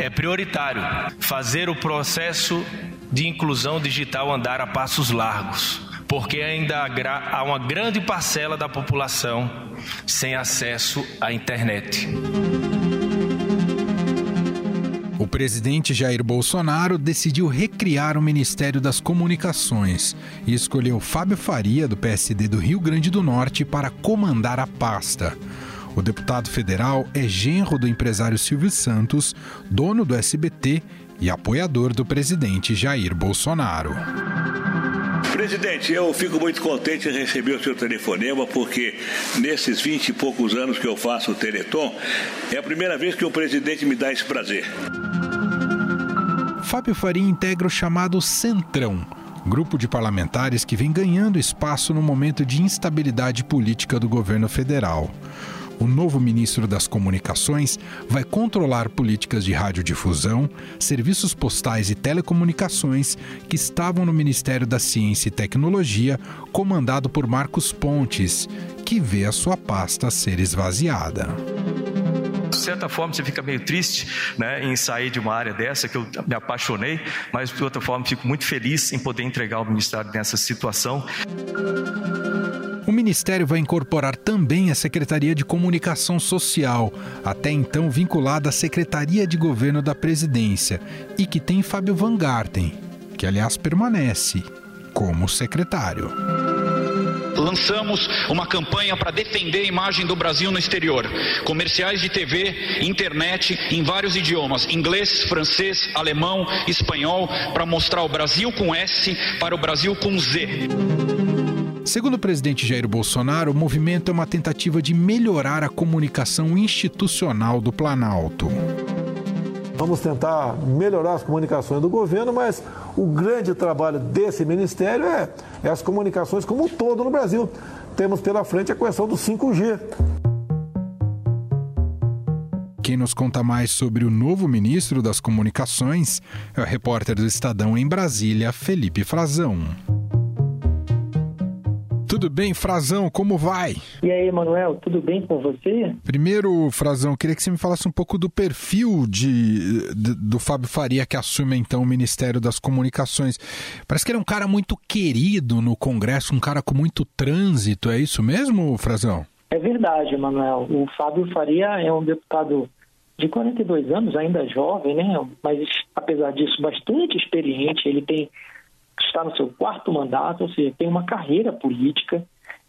É prioritário fazer o processo de inclusão digital andar a passos largos, porque ainda há uma grande parcela da população sem acesso à internet. O presidente Jair Bolsonaro decidiu recriar o Ministério das Comunicações e escolheu Fábio Faria, do PSD do Rio Grande do Norte, para comandar a pasta. O deputado federal é genro do empresário Silvio Santos, dono do SBT e apoiador do presidente Jair Bolsonaro. Presidente, eu fico muito contente em receber o seu telefonema, porque nesses vinte e poucos anos que eu faço o Teleton, é a primeira vez que o presidente me dá esse prazer. Fábio Faria integra o chamado Centrão, grupo de parlamentares que vem ganhando espaço no momento de instabilidade política do governo federal o novo ministro das Comunicações vai controlar políticas de radiodifusão, serviços postais e telecomunicações que estavam no Ministério da Ciência e Tecnologia, comandado por Marcos Pontes, que vê a sua pasta ser esvaziada de certa forma você fica meio triste né, em sair de uma área dessa que eu me apaixonei, mas de outra forma fico muito feliz em poder entregar o ministério nessa situação. O Ministério vai incorporar também a Secretaria de Comunicação Social, até então vinculada à Secretaria de Governo da Presidência, e que tem Fábio Van Garten, que aliás permanece como secretário lançamos uma campanha para defender a imagem do Brasil no exterior. Comerciais de TV, internet em vários idiomas: inglês, francês, alemão, espanhol, para mostrar o Brasil com S para o Brasil com Z. Segundo o presidente Jair Bolsonaro, o movimento é uma tentativa de melhorar a comunicação institucional do Planalto. Vamos tentar melhorar as comunicações do governo, mas o grande trabalho desse ministério é, é as comunicações como um todo no Brasil. Temos pela frente a questão do 5G. Quem nos conta mais sobre o novo ministro das Comunicações é o repórter do Estadão em Brasília, Felipe Frazão. Tudo bem, Frazão? Como vai? E aí, Manuel, tudo bem com você? Primeiro, Frazão, queria que você me falasse um pouco do perfil de, de, do Fábio Faria, que assume então o Ministério das Comunicações. Parece que ele é um cara muito querido no Congresso, um cara com muito trânsito, é isso mesmo, Frazão? É verdade, Manuel. O Fábio Faria é um deputado de 42 anos, ainda jovem, né? Mas apesar disso, bastante experiente. Ele tem está no seu quarto mandato, ou seja, tem uma carreira política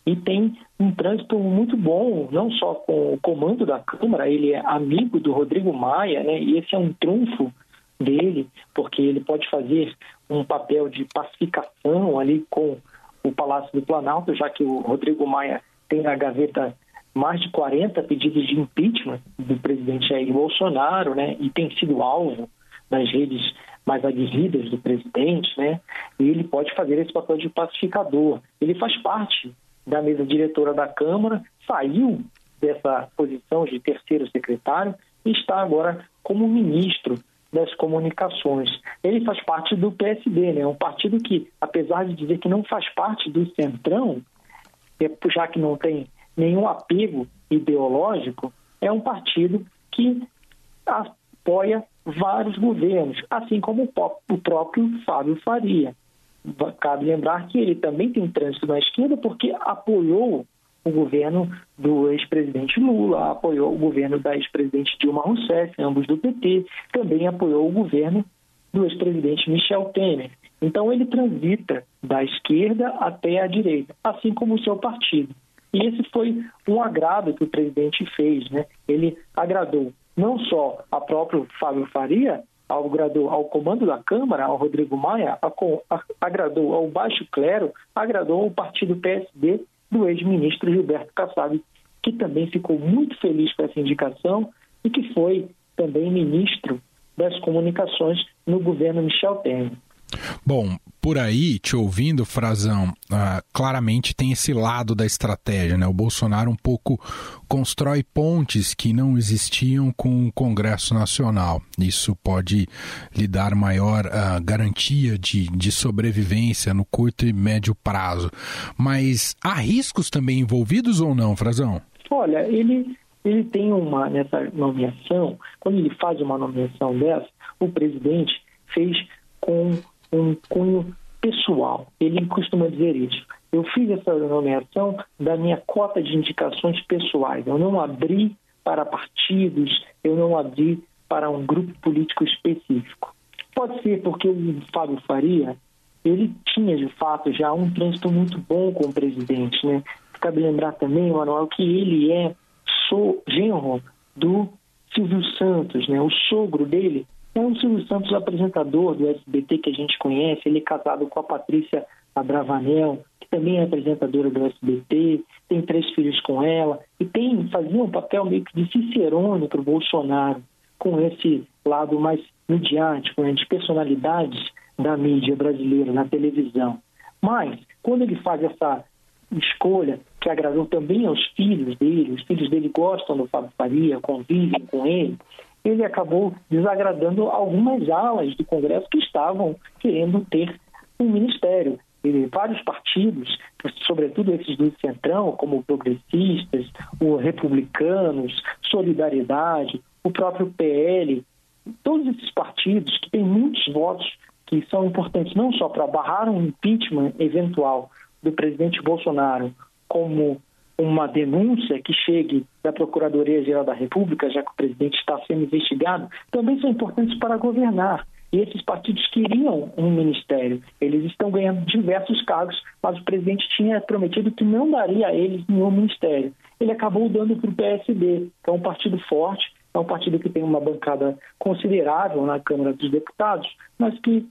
e tem um trânsito muito bom, não só com o comando da Câmara, ele é amigo do Rodrigo Maia, né? E esse é um trunfo dele, porque ele pode fazer um papel de pacificação ali com o Palácio do Planalto, já que o Rodrigo Maia tem na gaveta mais de 40 pedidos de impeachment do presidente Jair Bolsonaro, né? E tem sido alvo nas redes mais aguerridas do presidente, né? E ele pode fazer esse papel de pacificador. Ele faz parte da mesa diretora da Câmara, saiu dessa posição de terceiro secretário e está agora como ministro das comunicações. Ele faz parte do PSD, né? Um partido que, apesar de dizer que não faz parte do centrão, é, já que não tem nenhum apego ideológico, é um partido que apoia vários governos, assim como o próprio Fábio Faria. Cabe lembrar que ele também tem trânsito na esquerda porque apoiou o governo do ex-presidente Lula, apoiou o governo da ex-presidente Dilma Rousseff, ambos do PT, também apoiou o governo do ex-presidente Michel Temer. Então ele transita da esquerda até a direita, assim como o seu partido. E esse foi um agrado que o presidente fez, né? Ele agradou não só a próprio Fábio Faria, ao, ao comando da Câmara, ao Rodrigo Maia, agradou ao baixo clero, agradou ao partido PSD do ex-ministro Gilberto Kassab, que também ficou muito feliz com essa indicação e que foi também ministro das comunicações no governo Michel Temer. Bom, por aí, te ouvindo, Frazão, ah, claramente tem esse lado da estratégia, né? O Bolsonaro um pouco constrói pontes que não existiam com o Congresso Nacional. Isso pode lhe dar maior ah, garantia de, de sobrevivência no curto e médio prazo. Mas há riscos também envolvidos ou não, Frazão? Olha, ele ele tem uma, nessa nomeação, quando ele faz uma nomeação dessa, o presidente fez com um cunho pessoal. Ele costuma dizer isso. Eu fiz essa nomeação da minha cota de indicações pessoais. Eu não abri para partidos, eu não abri para um grupo político específico. Pode ser porque o Fábio Faria, ele tinha de fato já um trânsito muito bom com o presidente, né? Cabe lembrar também, Manuel, que ele é genro do Silvio Santos, né? O sogro dele é o Silvio Santos, apresentador do SBT que a gente conhece. Ele é casado com a Patrícia Abravanel, que também é apresentadora do SBT, tem três filhos com ela e tem fazia um papel meio que de cicerone para o Bolsonaro, com esse lado mais midiático, né, de personalidades da mídia brasileira na televisão. Mas, quando ele faz essa escolha que agradou também aos filhos dele, os filhos dele gostam do Fábio Faria, convivem com ele, ele acabou desagradando algumas alas do Congresso que estavam querendo ter um ministério. E vários partidos, sobretudo esses do Centrão, como progressistas, os republicanos, Solidariedade, o próprio PL, todos esses partidos que têm muitos votos que são importantes não só para barrar um impeachment eventual do presidente Bolsonaro, como uma denúncia que chegue da Procuradoria-Geral da República, já que o presidente está sendo investigado, também são importantes para governar. E esses partidos queriam um ministério. Eles estão ganhando diversos cargos, mas o presidente tinha prometido que não daria a eles nenhum ministério. Ele acabou dando para o PSB, que é um partido forte, é um partido que tem uma bancada considerável na Câmara dos Deputados, mas que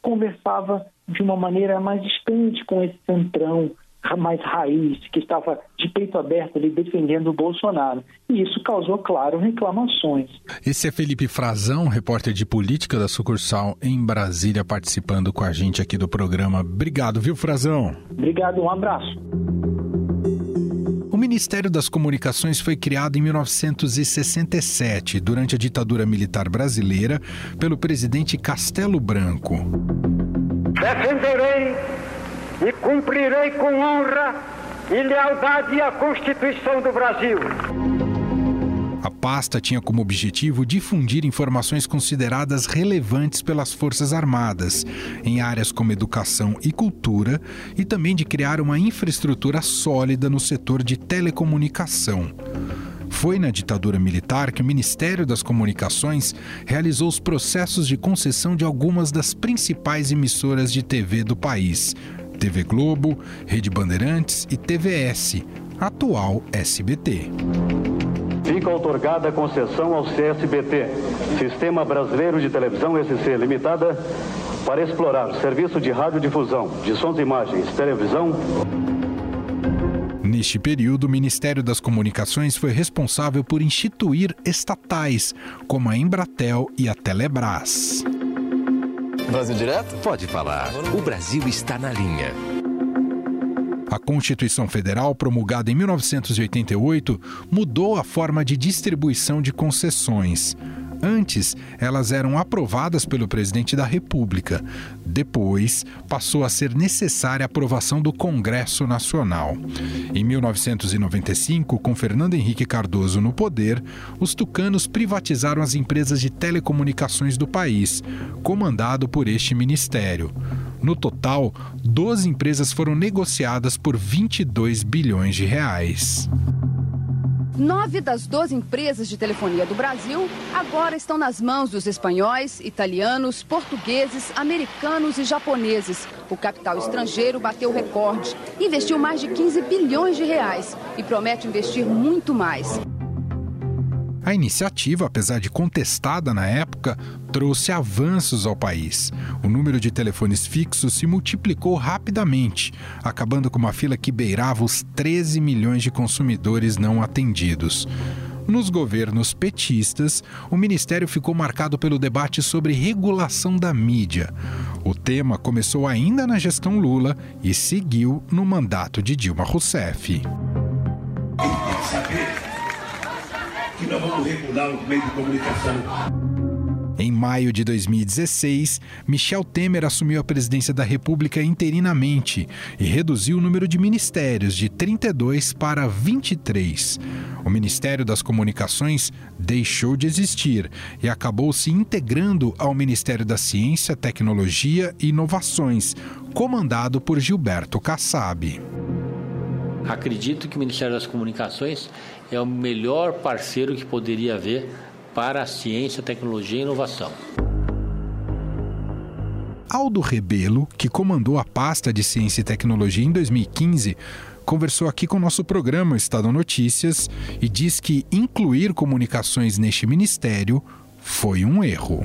conversava de uma maneira mais distante com esse centrão mais raiz, que estava de peito aberto ali defendendo o Bolsonaro. E isso causou, claro, reclamações. Esse é Felipe Frazão, repórter de política da sucursal em Brasília, participando com a gente aqui do programa. Obrigado, viu, Frazão? Obrigado, um abraço. O Ministério das Comunicações foi criado em 1967, durante a ditadura militar brasileira, pelo presidente Castelo Branco. Defenderei e cumprirei com honra e lealdade a Constituição do Brasil. A pasta tinha como objetivo difundir informações consideradas relevantes pelas Forças Armadas, em áreas como educação e cultura, e também de criar uma infraestrutura sólida no setor de telecomunicação. Foi na ditadura militar que o Ministério das Comunicações realizou os processos de concessão de algumas das principais emissoras de TV do país, TV Globo, Rede Bandeirantes e TVS, atual SBT. Fica otorgada a concessão ao CSBT, Sistema Brasileiro de Televisão SC Limitada, para explorar serviço de radiodifusão, de sons e imagens, televisão. Neste período, o Ministério das Comunicações foi responsável por instituir estatais, como a Embratel e a Telebrás. Brasil Direto? Pode falar. O Brasil está na linha. A Constituição Federal, promulgada em 1988, mudou a forma de distribuição de concessões. Antes, elas eram aprovadas pelo presidente da República. Depois, passou a ser necessária a aprovação do Congresso Nacional. Em 1995, com Fernando Henrique Cardoso no poder, os tucanos privatizaram as empresas de telecomunicações do país, comandado por este ministério. No total, 12 empresas foram negociadas por 22 bilhões de reais. Nove das 12 empresas de telefonia do Brasil agora estão nas mãos dos espanhóis, italianos, portugueses, americanos e japoneses. O capital estrangeiro bateu recorde, investiu mais de 15 bilhões de reais e promete investir muito mais. A iniciativa, apesar de contestada na época, trouxe avanços ao país. O número de telefones fixos se multiplicou rapidamente, acabando com uma fila que beirava os 13 milhões de consumidores não atendidos. Nos governos petistas, o ministério ficou marcado pelo debate sobre regulação da mídia. O tema começou ainda na gestão Lula e seguiu no mandato de Dilma Rousseff que nós vamos regular os meios de comunicação. Em maio de 2016, Michel Temer assumiu a presidência da República interinamente e reduziu o número de ministérios de 32 para 23. O Ministério das Comunicações deixou de existir e acabou se integrando ao Ministério da Ciência, Tecnologia e Inovações, comandado por Gilberto Kassab. Acredito que o Ministério das Comunicações é o melhor parceiro que poderia haver para a ciência, tecnologia e inovação. Aldo Rebelo, que comandou a pasta de Ciência e Tecnologia em 2015, conversou aqui com o nosso programa Estado Notícias e diz que incluir comunicações neste ministério foi um erro.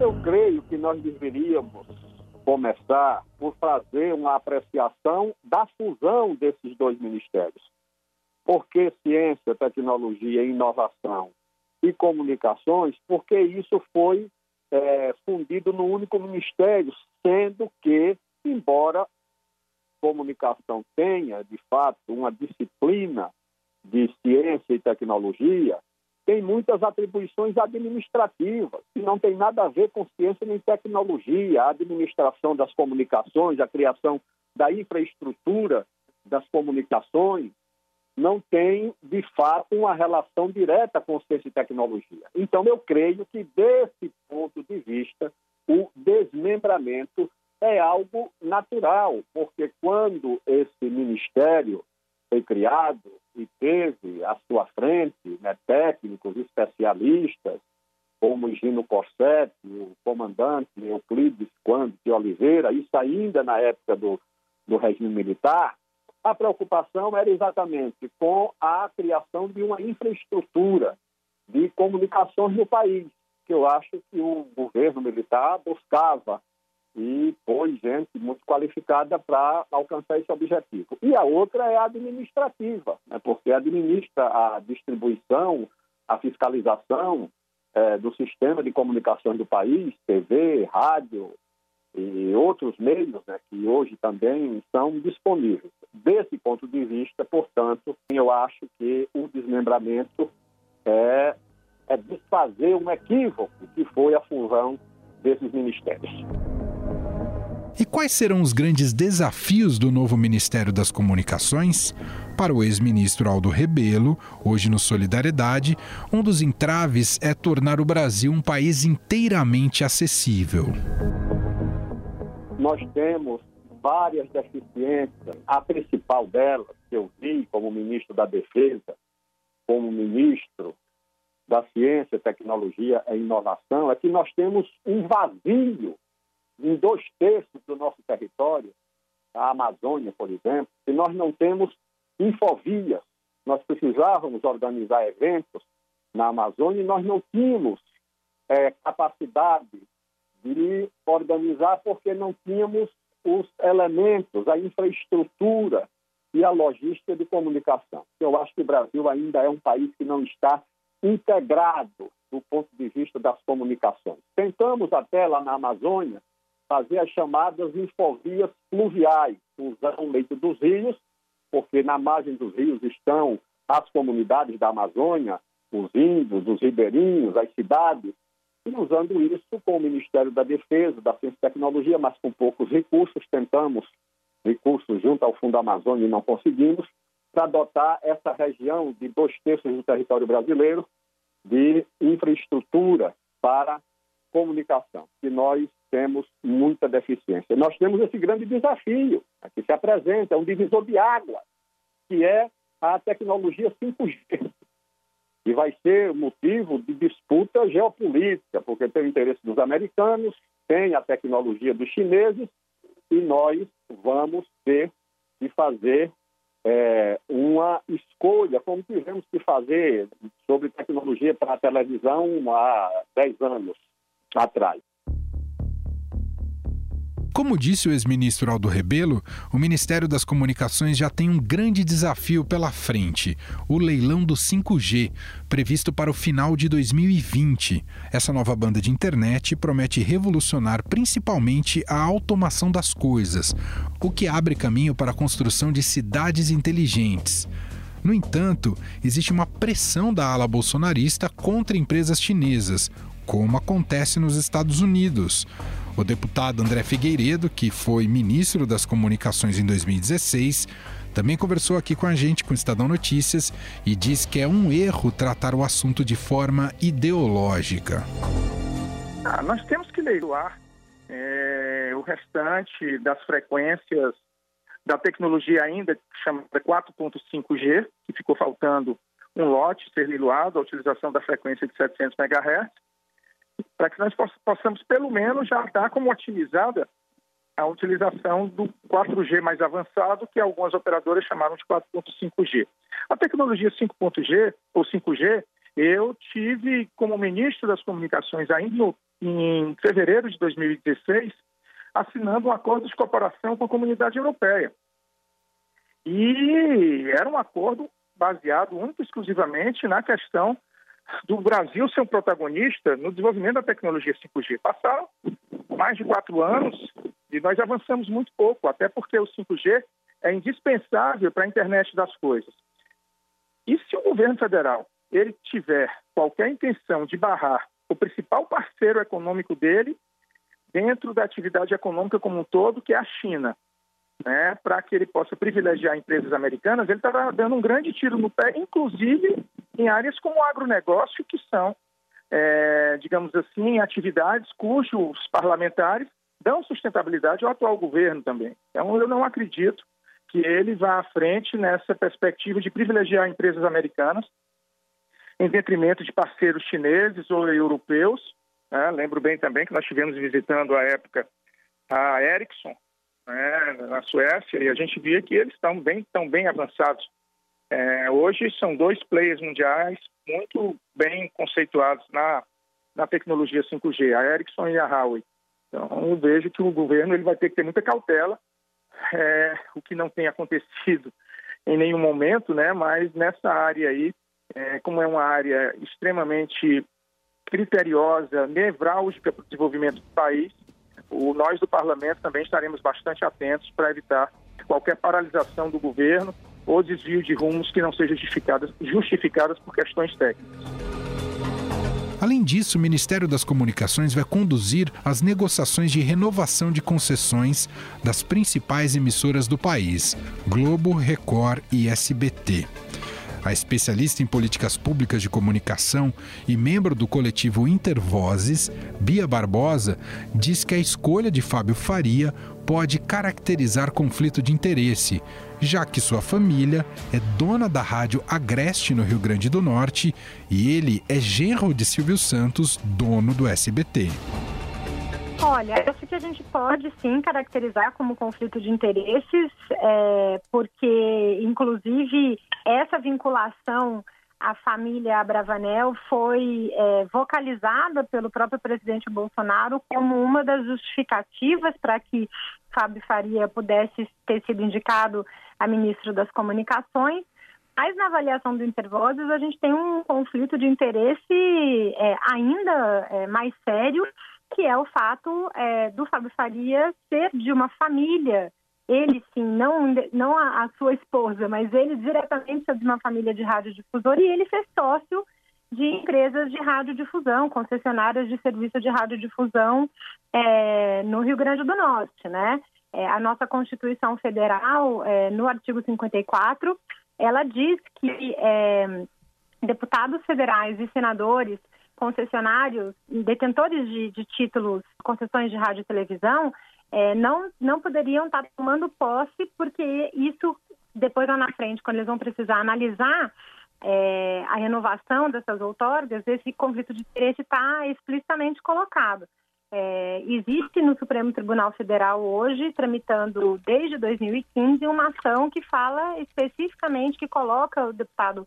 Eu creio que nós deveríamos começar por fazer uma apreciação da fusão desses dois ministérios. Porque ciência, tecnologia inovação e comunicações, porque isso foi é, fundido no único ministério, sendo que, embora comunicação tenha, de fato, uma disciplina de ciência e tecnologia, tem muitas atribuições administrativas, que não tem nada a ver com ciência nem tecnologia, a administração das comunicações, a criação da infraestrutura das comunicações, não tem, de fato, uma relação direta com ciência e tecnologia. Então, eu creio que, desse ponto de vista, o desmembramento é algo natural, porque quando esse ministério foi criado e teve à sua frente né, técnicos especialistas, como Gino Corsetti, o comandante Euclides Quando de Oliveira, isso ainda na época do, do regime militar, a preocupação era exatamente com a criação de uma infraestrutura de comunicações no país, que eu acho que o governo militar buscava e pôs gente muito qualificada para alcançar esse objetivo. E a outra é a administrativa, né, porque administra a distribuição, a fiscalização é, do sistema de comunicações do país, TV, rádio, e outros meios né, que hoje também são disponíveis. Desse ponto de vista, portanto, eu acho que o desmembramento é, é desfazer um equívoco que foi a fusão desses ministérios. E quais serão os grandes desafios do novo Ministério das Comunicações? Para o ex-ministro Aldo Rebelo, hoje no Solidariedade, um dos entraves é tornar o Brasil um país inteiramente acessível nós temos várias deficiências. A principal delas, que eu vi como ministro da Defesa, como ministro da Ciência, Tecnologia e Inovação, é que nós temos um vazio em dois terços do nosso território, a Amazônia, por exemplo, e nós não temos infovias. Nós precisávamos organizar eventos na Amazônia e nós não tínhamos é, capacidade de organizar porque não tínhamos os elementos, a infraestrutura e a logística de comunicação. Eu acho que o Brasil ainda é um país que não está integrado do ponto de vista das comunicações. Tentamos até lá na Amazônia fazer as chamadas infovias fluviais, usando o leito dos rios, porque na margem dos rios estão as comunidades da Amazônia, os índios, os ribeirinhos, as cidades, e usando isso com o Ministério da Defesa, da Ciência e Tecnologia, mas com poucos recursos, tentamos recursos junto ao Fundo Amazônia e não conseguimos, para dotar essa região de dois terços do território brasileiro de infraestrutura para comunicação, que nós temos muita deficiência. Nós temos esse grande desafio que se apresenta, é um divisor de água, que é a tecnologia 5G e vai ser motivo de disputa geopolítica, porque tem o interesse dos americanos, tem a tecnologia dos chineses, e nós vamos ter que fazer é, uma escolha, como tivemos que fazer sobre tecnologia para a televisão há 10 anos atrás. Como disse o ex-ministro Aldo Rebelo, o Ministério das Comunicações já tem um grande desafio pela frente: o leilão do 5G, previsto para o final de 2020. Essa nova banda de internet promete revolucionar principalmente a automação das coisas, o que abre caminho para a construção de cidades inteligentes. No entanto, existe uma pressão da ala bolsonarista contra empresas chinesas, como acontece nos Estados Unidos. O deputado André Figueiredo, que foi ministro das Comunicações em 2016, também conversou aqui com a gente, com o Estadão Notícias, e diz que é um erro tratar o assunto de forma ideológica. Ah, nós temos que leiloar é, o restante das frequências da tecnologia ainda chamada 4.5G, que ficou faltando um lote ser leiloado, a utilização da frequência de 700 MHz, para que nós possamos, pelo menos, já estar como otimizada a utilização do 4G mais avançado, que algumas operadoras chamaram de 4.5G. A tecnologia 5.G ou 5G, eu tive como ministro das comunicações ainda em fevereiro de 2016, assinando um acordo de cooperação com a comunidade europeia. E era um acordo baseado único exclusivamente na questão do Brasil ser um protagonista no desenvolvimento da tecnologia 5G. Passaram mais de quatro anos e nós avançamos muito pouco, até porque o 5G é indispensável para a internet das coisas. E se o governo federal ele tiver qualquer intenção de barrar o principal parceiro econômico dele dentro da atividade econômica como um todo, que é a China, né, para que ele possa privilegiar empresas americanas, ele está dando um grande tiro no pé, inclusive em áreas como o agronegócio, que são, é, digamos assim, atividades cujos parlamentares dão sustentabilidade ao atual governo também. Então, eu não acredito que ele vá à frente nessa perspectiva de privilegiar empresas americanas em detrimento de parceiros chineses ou europeus. Né? Lembro bem também que nós estivemos visitando à época a Ericsson, né, na Suécia, e a gente via que eles estão bem, estão bem avançados. É, hoje são dois players mundiais muito bem conceituados na, na tecnologia 5G, a Ericsson e a Huawei. Então, eu vejo que o governo ele vai ter que ter muita cautela, é, o que não tem acontecido em nenhum momento, né? Mas nessa área aí, é, como é uma área extremamente criteriosa, nevrálgica para o desenvolvimento do país, o, nós do parlamento também estaremos bastante atentos para evitar qualquer paralisação do governo ou desvio de rumos que não sejam justificadas, justificadas por questões técnicas. Além disso, o Ministério das Comunicações vai conduzir as negociações de renovação de concessões das principais emissoras do país, Globo, Record e SBT. A especialista em políticas públicas de comunicação e membro do coletivo Intervozes, Bia Barbosa, diz que a escolha de Fábio Faria pode caracterizar conflito de interesse, já que sua família é dona da rádio Agreste no Rio Grande do Norte e ele é genro de Silvio Santos, dono do SBT. Olha, eu acho que a gente pode sim caracterizar como conflito de interesses, é, porque, inclusive, essa vinculação à família Abravanel foi é, vocalizada pelo próprio presidente Bolsonaro como uma das justificativas para que Fábio Faria pudesse ter sido indicado a ministro das Comunicações. Mas na avaliação do Intervozes, a gente tem um conflito de interesse é, ainda é, mais sério que é o fato é, do Fábio Faria ser de uma família, ele sim, não, não a, a, sua esposa, mas ele diretamente ser de uma família de radiodifusor e ele ser sócio de empresas de radiodifusão, concessionárias de serviço de radiodifusão é, no Rio Grande do Norte, né? É, a nossa Constituição Federal, é, no artigo 54, ela diz que é, deputados federais e senadores concessionários, detentores de, de títulos, concessões de rádio e televisão, é, não, não poderiam estar tomando posse, porque isso, depois lá na frente, quando eles vão precisar analisar é, a renovação dessas outorgas, esse conflito de interesse está explicitamente colocado. É, existe no Supremo Tribunal Federal hoje, tramitando desde 2015, uma ação que fala especificamente, que coloca o deputado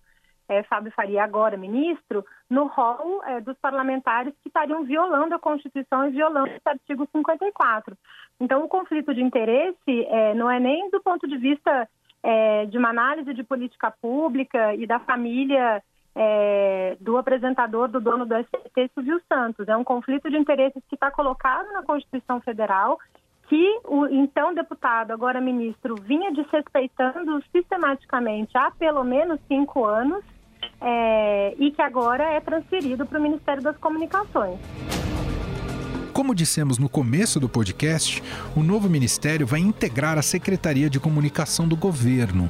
é, Fábio Faria, agora ministro, no rol é, dos parlamentares que estariam violando a Constituição e violando esse artigo 54. Então, o conflito de interesse é, não é nem do ponto de vista é, de uma análise de política pública e da família é, do apresentador, do dono do SBT, Silvio Santos. É um conflito de interesses que está colocado na Constituição Federal que o então deputado, agora ministro, vinha desrespeitando sistematicamente há pelo menos cinco anos é, e que agora é transferido para o Ministério das Comunicações. Como dissemos no começo do podcast, o novo ministério vai integrar a Secretaria de Comunicação do governo.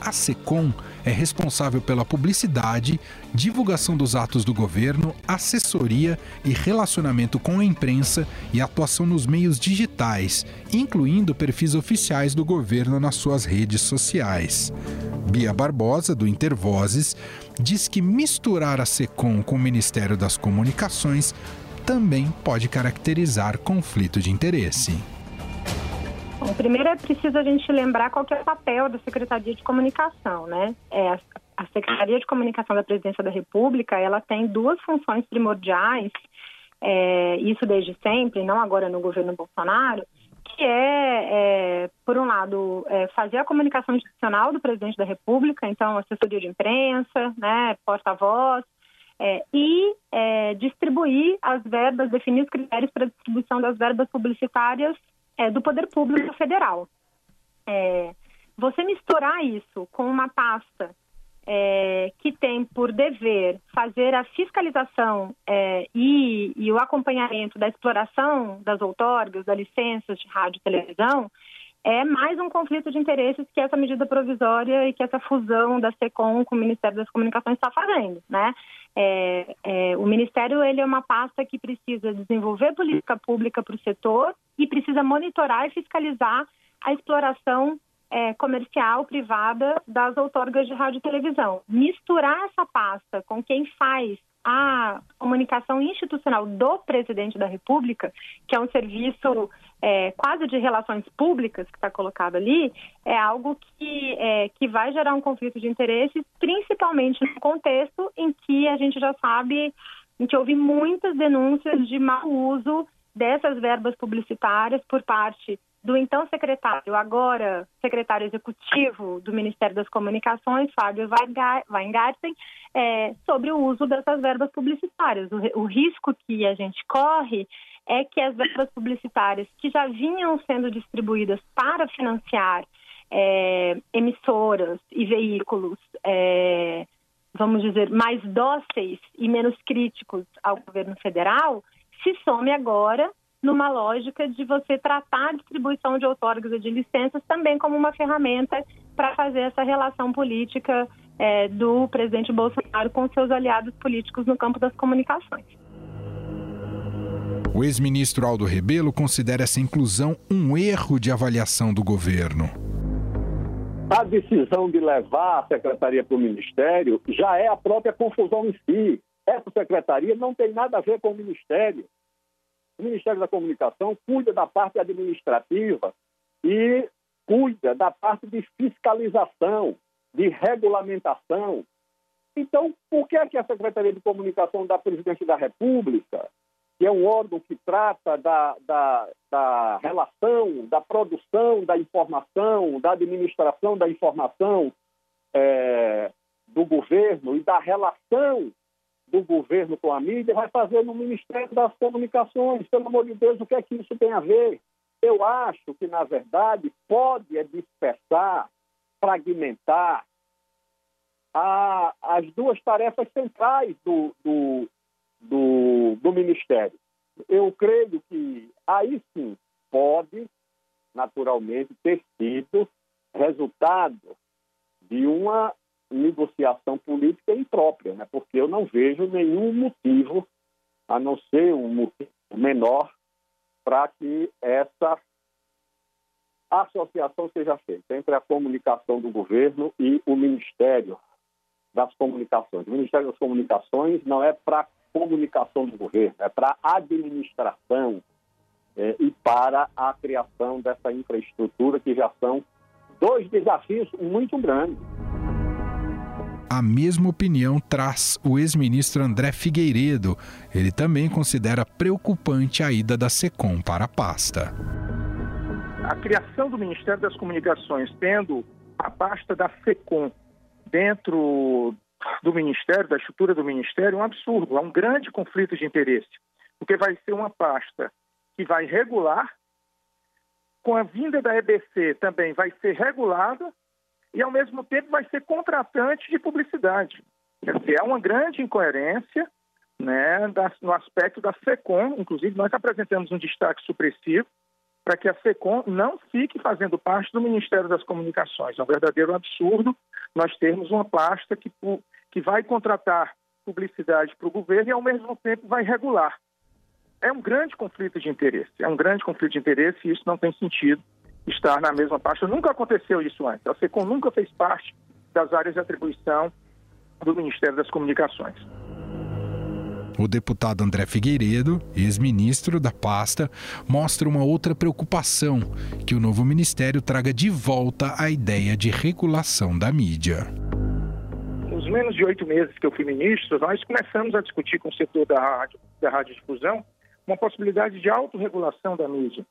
A SECOM é responsável pela publicidade, divulgação dos atos do governo, assessoria e relacionamento com a imprensa e atuação nos meios digitais, incluindo perfis oficiais do governo nas suas redes sociais. Bia Barbosa, do Intervozes, diz que misturar a SECOM com o Ministério das Comunicações também pode caracterizar conflito de interesse. Bom, primeiro é preciso a gente lembrar qual é o papel da Secretaria de Comunicação, né? É, a Secretaria de Comunicação da Presidência da República, ela tem duas funções primordiais, é, isso desde sempre, não agora no governo Bolsonaro, que é, é por um lado, é, fazer a comunicação institucional do presidente da República, então assessoria de imprensa, né, porta-voz, é, e é, distribuir as verbas, definir os critérios para a distribuição das verbas publicitárias é, do Poder Público Federal. É, você misturar isso com uma pasta é, que tem por dever fazer a fiscalização é, e, o acompanhamento da exploração das outorgas, das licenças de rádio e televisão, é mais um conflito de interesses que essa medida provisória e que essa fusão da SECOM com o Ministério das Comunicações está fazendo, né? É, é, o Ministério ele é uma pasta que precisa desenvolver política pública para o setor e precisa monitorar e fiscalizar a exploração é, comercial privada das outorgas de rádio e televisão. Misturar essa pasta com quem faz a comunicação institucional do presidente da República, que é um serviço é, quase de relações públicas que está colocado ali, é algo que, é, que vai gerar um conflito de interesses, principalmente no contexto em que a gente já sabe, em que houve muitas denúncias de mau uso dessas verbas publicitárias por parte do então secretário, agora secretário executivo do Ministério das Comunicações, Fábio Weingarten, é, sobre o uso dessas verbas publicitárias. O, o risco que a gente corre é que as verbas publicitárias que já vinham sendo distribuídas para financiar é, emissoras e veículos, é, vamos dizer, mais dóceis e menos críticos ao governo federal, se some agora numa lógica de você tratar a distribuição de outorgas e de licenças também como uma ferramenta para fazer essa relação política é, do presidente Bolsonaro com seus aliados políticos no campo das comunicações. O ex-ministro Aldo Rebelo considera essa inclusão um erro de avaliação do governo. A decisão de levar a secretaria para o ministério já é a própria confusão em si. Essa secretaria não tem nada a ver com o ministério. O Ministério da Comunicação cuida da parte administrativa e cuida da parte de fiscalização, de regulamentação. Então, por que, é que a Secretaria de Comunicação da Presidência da República, que é um órgão que trata da, da, da relação, da produção da informação, da administração da informação é, do governo e da relação do governo com a mídia vai fazer no Ministério das Comunicações. Pelo amor de Deus, o que é que isso tem a ver? Eu acho que, na verdade, pode é dispersar, fragmentar a, as duas tarefas centrais do, do, do, do Ministério. Eu creio que aí sim pode, naturalmente, ter sido resultado de uma negociação política imprópria, né? porque eu não vejo nenhum motivo, a não ser um motivo menor, para que essa associação seja feita entre a comunicação do governo e o Ministério das Comunicações. O Ministério das Comunicações não é para comunicação do governo, é para administração é, e para a criação dessa infraestrutura que já são dois desafios muito grandes. A mesma opinião traz o ex-ministro André Figueiredo. Ele também considera preocupante a ida da SECOM para a pasta. A criação do Ministério das Comunicações, tendo a pasta da SECOM dentro do Ministério, da estrutura do Ministério, é um absurdo, é um grande conflito de interesse, porque vai ser uma pasta que vai regular, com a vinda da EBC também vai ser regulada e, ao mesmo tempo, vai ser contratante de publicidade. É uma grande incoerência né, no aspecto da SECOM. Inclusive, nós apresentamos um destaque supressivo para que a SECOM não fique fazendo parte do Ministério das Comunicações. É um verdadeiro absurdo nós termos uma pasta que, que vai contratar publicidade para o governo e, ao mesmo tempo, vai regular. É um grande conflito de interesse. É um grande conflito de interesse e isso não tem sentido estar na mesma pasta. Nunca aconteceu isso antes. A SECOM nunca fez parte das áreas de atribuição do Ministério das Comunicações. O deputado André Figueiredo, ex-ministro da pasta, mostra uma outra preocupação: que o novo ministério traga de volta a ideia de regulação da mídia. Nos menos de oito meses que eu fui ministro, nós começamos a discutir com o setor da rádio, da radiodifusão uma possibilidade de autorregulação da mídia,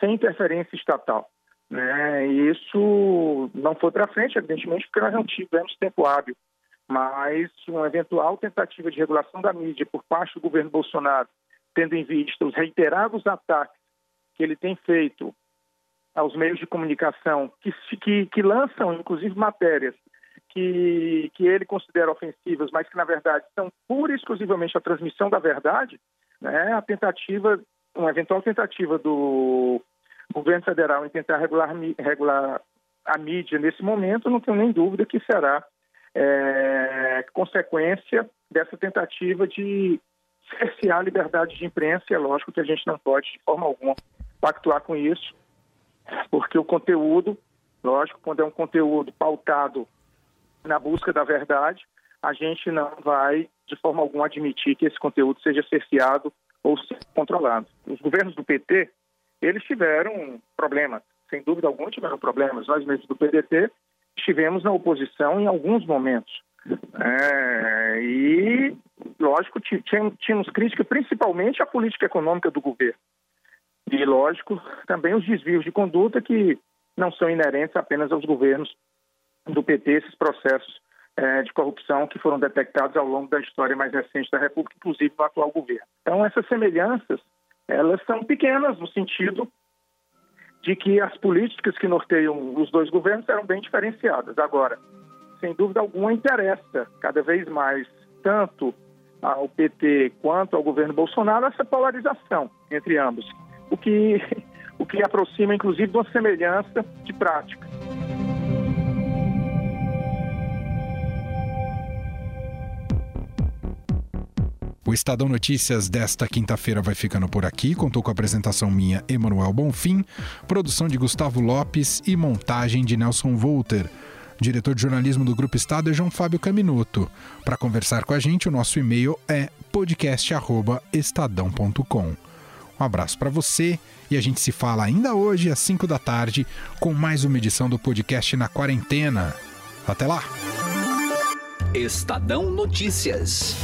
sem interferência estatal. Né? E isso não foi para frente, evidentemente, porque nós não tivemos tempo hábil mas uma eventual tentativa de regulação da mídia por parte do governo Bolsonaro, tendo em vista os reiterados ataques que ele tem feito aos meios de comunicação, que, que, que lançam, inclusive, matérias que, que ele considera ofensivas, mas que, na verdade, são pura e exclusivamente a transmissão da verdade, né, a tentativa, uma eventual tentativa do governo federal em tentar regular, regular a mídia nesse momento, não tenho nem dúvida que será é, consequência dessa tentativa de cercear a liberdade de imprensa. É lógico que a gente não pode, de forma alguma, pactuar com isso, porque o conteúdo, lógico, quando é um conteúdo pautado na busca da verdade, a gente não vai, de forma alguma, admitir que esse conteúdo seja cerceado ou seja controlado. Os governos do PT, eles tiveram problemas, sem dúvida alguma tiveram problemas. Nós mesmos do PDT estivemos na oposição em alguns momentos. É, e, lógico, tínhamos crítica principalmente à política econômica do governo. E, lógico, também os desvios de conduta que não são inerentes apenas aos governos do PT, esses processos de corrupção que foram detectados ao longo da história mais recente da República, inclusive no atual governo. Então, essas semelhanças, elas são pequenas no sentido de que as políticas que norteiam os dois governos eram bem diferenciadas. Agora, sem dúvida alguma, interessa cada vez mais tanto ao PT quanto ao governo Bolsonaro essa polarização entre ambos, o que, o que aproxima, inclusive, de uma semelhança de prática. O Estadão Notícias desta quinta-feira vai ficando por aqui. Contou com a apresentação minha, Emanuel Bonfim, produção de Gustavo Lopes e montagem de Nelson Volter. Diretor de jornalismo do Grupo Estado é João Fábio Caminoto. Para conversar com a gente, o nosso e-mail é podcast@estadão.com. Um abraço para você e a gente se fala ainda hoje às 5 da tarde com mais uma edição do podcast na quarentena. Até lá. Estadão Notícias.